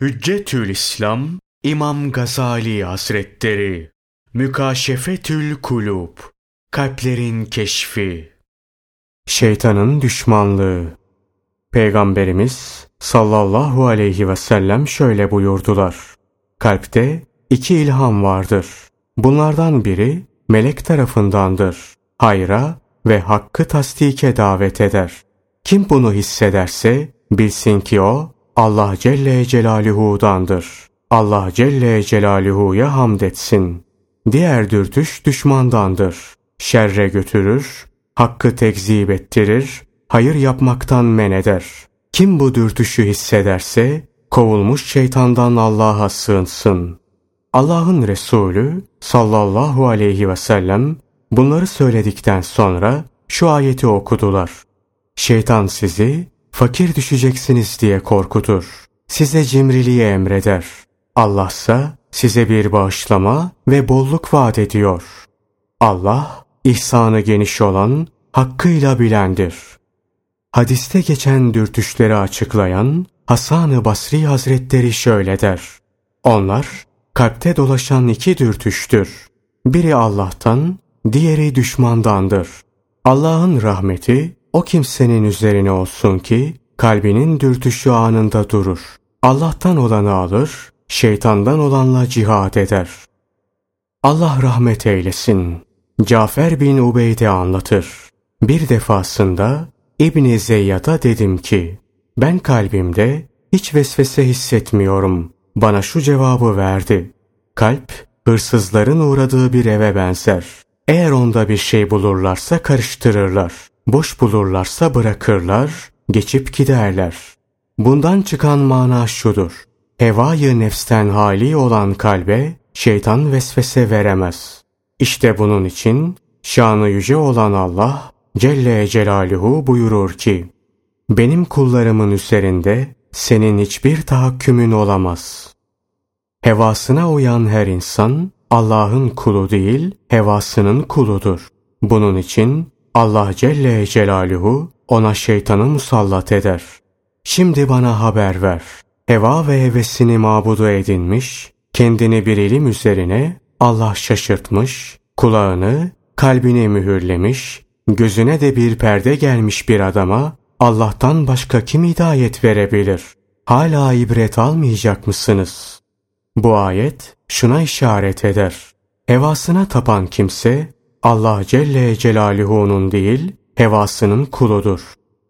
Hüccetül İslam İmam Gazali Hazretleri Mükaşefetül Kulub Kalplerin Keşfi Şeytanın Düşmanlığı Peygamberimiz sallallahu aleyhi ve sellem şöyle buyurdular. Kalpte iki ilham vardır. Bunlardan biri melek tarafındandır. Hayra ve hakkı tasdike davet eder. Kim bunu hissederse bilsin ki o Allah Celle Celaluhu'dandır. Allah Celle Celaluhu'ya hamd etsin. Diğer dürtüş düşmandandır. Şerre götürür, hakkı tekzip ettirir, hayır yapmaktan men eder. Kim bu dürtüşü hissederse, kovulmuş şeytandan Allah'a sığınsın. Allah'ın Resulü sallallahu aleyhi ve sellem bunları söyledikten sonra şu ayeti okudular. Şeytan sizi fakir düşeceksiniz diye korkutur. Size cimriliği emreder. Allahsa size bir bağışlama ve bolluk vaat ediyor. Allah, ihsanı geniş olan, hakkıyla bilendir. Hadiste geçen dürtüşleri açıklayan Hasan-ı Basri Hazretleri şöyle der. Onlar, kalpte dolaşan iki dürtüştür. Biri Allah'tan, diğeri düşmandandır. Allah'ın rahmeti o kimsenin üzerine olsun ki kalbinin dürtüşü anında durur. Allah'tan olanı alır, şeytandan olanla cihad eder. Allah rahmet eylesin. Cafer bin Ubeyde anlatır. Bir defasında İbni Zeyyad'a dedim ki, ben kalbimde hiç vesvese hissetmiyorum. Bana şu cevabı verdi. Kalp, hırsızların uğradığı bir eve benzer. Eğer onda bir şey bulurlarsa karıştırırlar. Boş bulurlarsa bırakırlar, geçip giderler. Bundan çıkan mana şudur. Hevayı nefsten hali olan kalbe şeytan vesvese veremez. İşte bunun için şanı yüce olan Allah Celle Celaluhu buyurur ki, Benim kullarımın üzerinde senin hiçbir tahakkümün olamaz. Hevasına uyan her insan Allah'ın kulu değil, hevasının kuludur. Bunun için Allah Celle Celaluhu ona şeytanı musallat eder. Şimdi bana haber ver. Heva ve hevesini mabudu edinmiş, kendini bir ilim üzerine Allah şaşırtmış, kulağını, kalbini mühürlemiş, gözüne de bir perde gelmiş bir adama Allah'tan başka kim hidayet verebilir? Hala ibret almayacak mısınız? Bu ayet şuna işaret eder. Hevasına tapan kimse Allah Celle Celaluhu'nun değil, hevasının kuludur.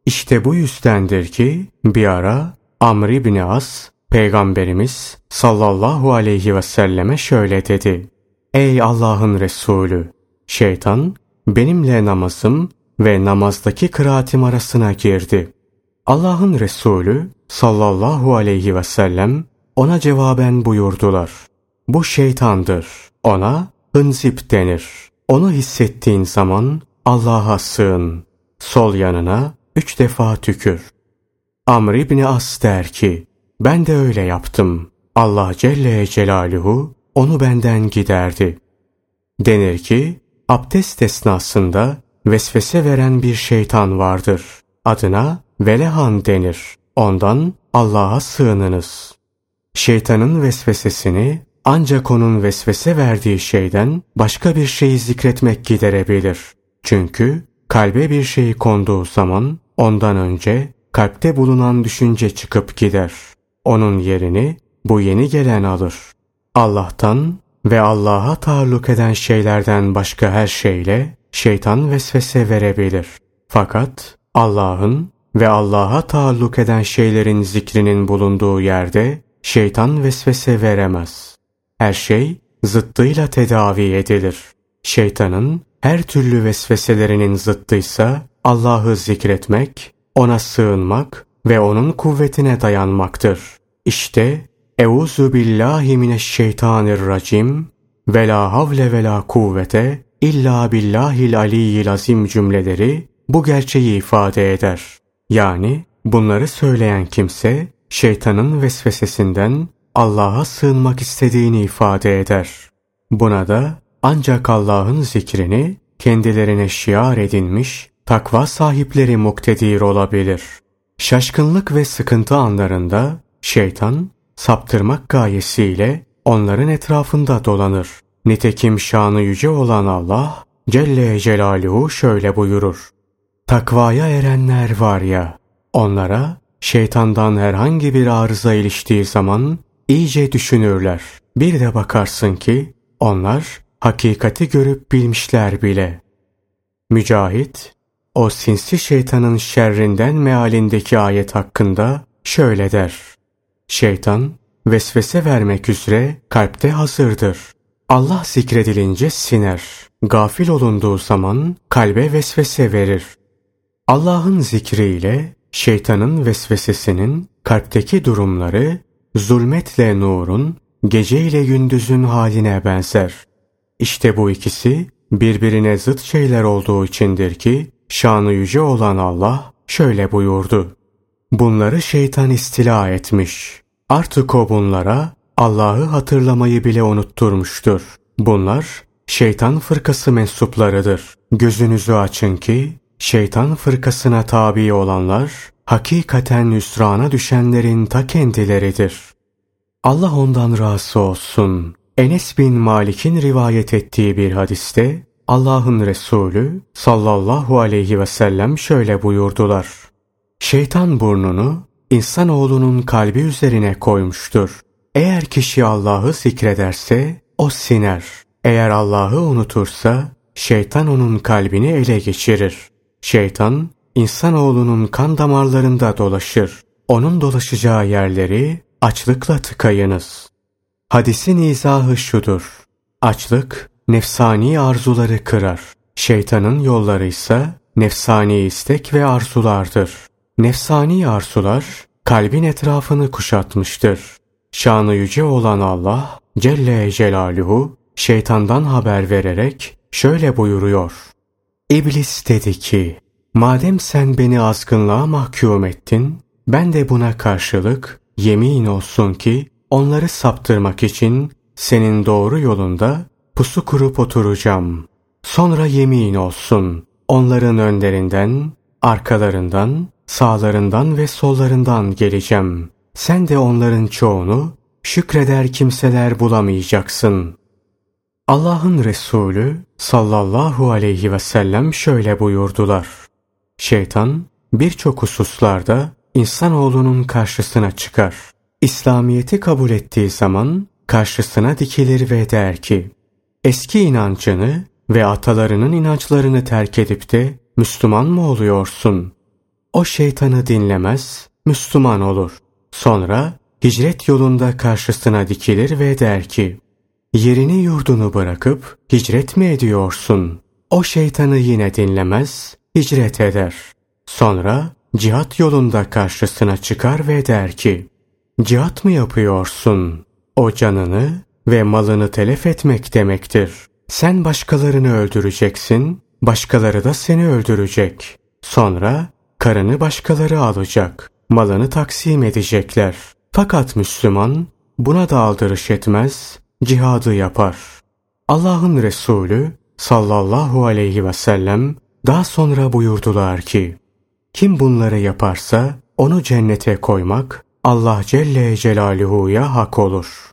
İşte bu yüzdendir ki bir ara Amr İbni As, Peygamberimiz sallallahu aleyhi ve selleme şöyle dedi. Ey Allah'ın Resulü! Şeytan benimle namazım ve namazdaki kıraatim arasına girdi. Allah'ın Resulü sallallahu aleyhi ve sellem ona cevaben buyurdular. Bu şeytandır. Ona hınzip denir. Onu hissettiğin zaman Allah'a sığın. Sol yanına üç defa tükür. Amr İbni As der ki, ben de öyle yaptım. Allah Celle Celaluhu onu benden giderdi. Denir ki, abdest esnasında vesvese veren bir şeytan vardır. Adına Velehan denir. Ondan Allah'a sığınınız. Şeytanın vesvesesini ancak onun vesvese verdiği şeyden başka bir şeyi zikretmek giderebilir. Çünkü kalbe bir şey konduğu zaman ondan önce kalpte bulunan düşünce çıkıp gider. Onun yerini bu yeni gelen alır. Allah'tan ve Allah'a taalluk eden şeylerden başka her şeyle şeytan vesvese verebilir. Fakat Allah'ın ve Allah'a taalluk eden şeylerin zikrinin bulunduğu yerde şeytan vesvese veremez. Her şey zıttıyla tedavi edilir. Şeytanın her türlü vesveselerinin zıttıysa Allah'ı zikretmek, ona sığınmak ve onun kuvvetine dayanmaktır. İşte Euzu billahi mineşşeytanirracim ve la havle ve la kuvvete illa billahil aliyyil azim cümleleri bu gerçeği ifade eder. Yani bunları söyleyen kimse şeytanın vesvesesinden Allah'a sığınmak istediğini ifade eder. Buna da ancak Allah'ın zikrini kendilerine şiar edinmiş takva sahipleri muktedir olabilir. Şaşkınlık ve sıkıntı anlarında şeytan saptırmak gayesiyle onların etrafında dolanır. Nitekim şanı yüce olan Allah Celle Celaluhu şöyle buyurur. Takvaya erenler var ya, onlara şeytandan herhangi bir arıza iliştiği zaman iyice düşünürler. Bir de bakarsın ki onlar hakikati görüp bilmişler bile. Mücahit, o sinsi şeytanın şerrinden mealindeki ayet hakkında şöyle der. Şeytan, vesvese vermek üzere kalpte hazırdır. Allah zikredilince siner. Gafil olunduğu zaman kalbe vesvese verir. Allah'ın zikriyle şeytanın vesvesesinin kalpteki durumları zulmetle nurun, gece ile gündüzün haline benzer. İşte bu ikisi birbirine zıt şeyler olduğu içindir ki şanı yüce olan Allah şöyle buyurdu. Bunları şeytan istila etmiş. Artık o bunlara Allah'ı hatırlamayı bile unutturmuştur. Bunlar şeytan fırkası mensuplarıdır. Gözünüzü açın ki şeytan fırkasına tabi olanlar hakikaten hüsrana düşenlerin ta kendileridir. Allah ondan razı olsun. Enes bin Malik'in rivayet ettiği bir hadiste Allah'ın Resulü sallallahu aleyhi ve sellem şöyle buyurdular. Şeytan burnunu insanoğlunun kalbi üzerine koymuştur. Eğer kişi Allah'ı zikrederse o siner. Eğer Allah'ı unutursa şeytan onun kalbini ele geçirir. Şeytan insanoğlunun kan damarlarında dolaşır. Onun dolaşacağı yerleri açlıkla tıkayınız. Hadisin izahı şudur. Açlık nefsani arzuları kırar. Şeytanın yolları ise nefsani istek ve arzulardır. Nefsani arzular kalbin etrafını kuşatmıştır. Şanı yüce olan Allah Celle Celaluhu şeytandan haber vererek şöyle buyuruyor. İblis dedi ki, madem sen beni azgınlığa mahkum ettin, ben de buna karşılık yemin olsun ki onları saptırmak için senin doğru yolunda pusu kurup oturacağım. Sonra yemin olsun onların önlerinden, arkalarından, sağlarından ve sollarından geleceğim. Sen de onların çoğunu şükreder kimseler bulamayacaksın. Allah'ın Resulü sallallahu aleyhi ve sellem şöyle buyurdular. Şeytan birçok hususlarda insanoğlunun karşısına çıkar. İslamiyeti kabul ettiği zaman karşısına dikilir ve der ki, eski inancını ve atalarının inançlarını terk edip de Müslüman mı oluyorsun? O şeytanı dinlemez, Müslüman olur. Sonra hicret yolunda karşısına dikilir ve der ki, yerini yurdunu bırakıp hicret mi ediyorsun? O şeytanı yine dinlemez, hicret eder. Sonra cihat yolunda karşısına çıkar ve der ki, cihat mı yapıyorsun? O canını ve malını telef etmek demektir. Sen başkalarını öldüreceksin, başkaları da seni öldürecek. Sonra karını başkaları alacak, malını taksim edecekler. Fakat Müslüman buna da aldırış etmez, cihadı yapar. Allah'ın Resulü sallallahu aleyhi ve sellem daha sonra buyurdular ki, kim bunları yaparsa onu cennete koymak Allah Celle Celaluhu'ya hak olur.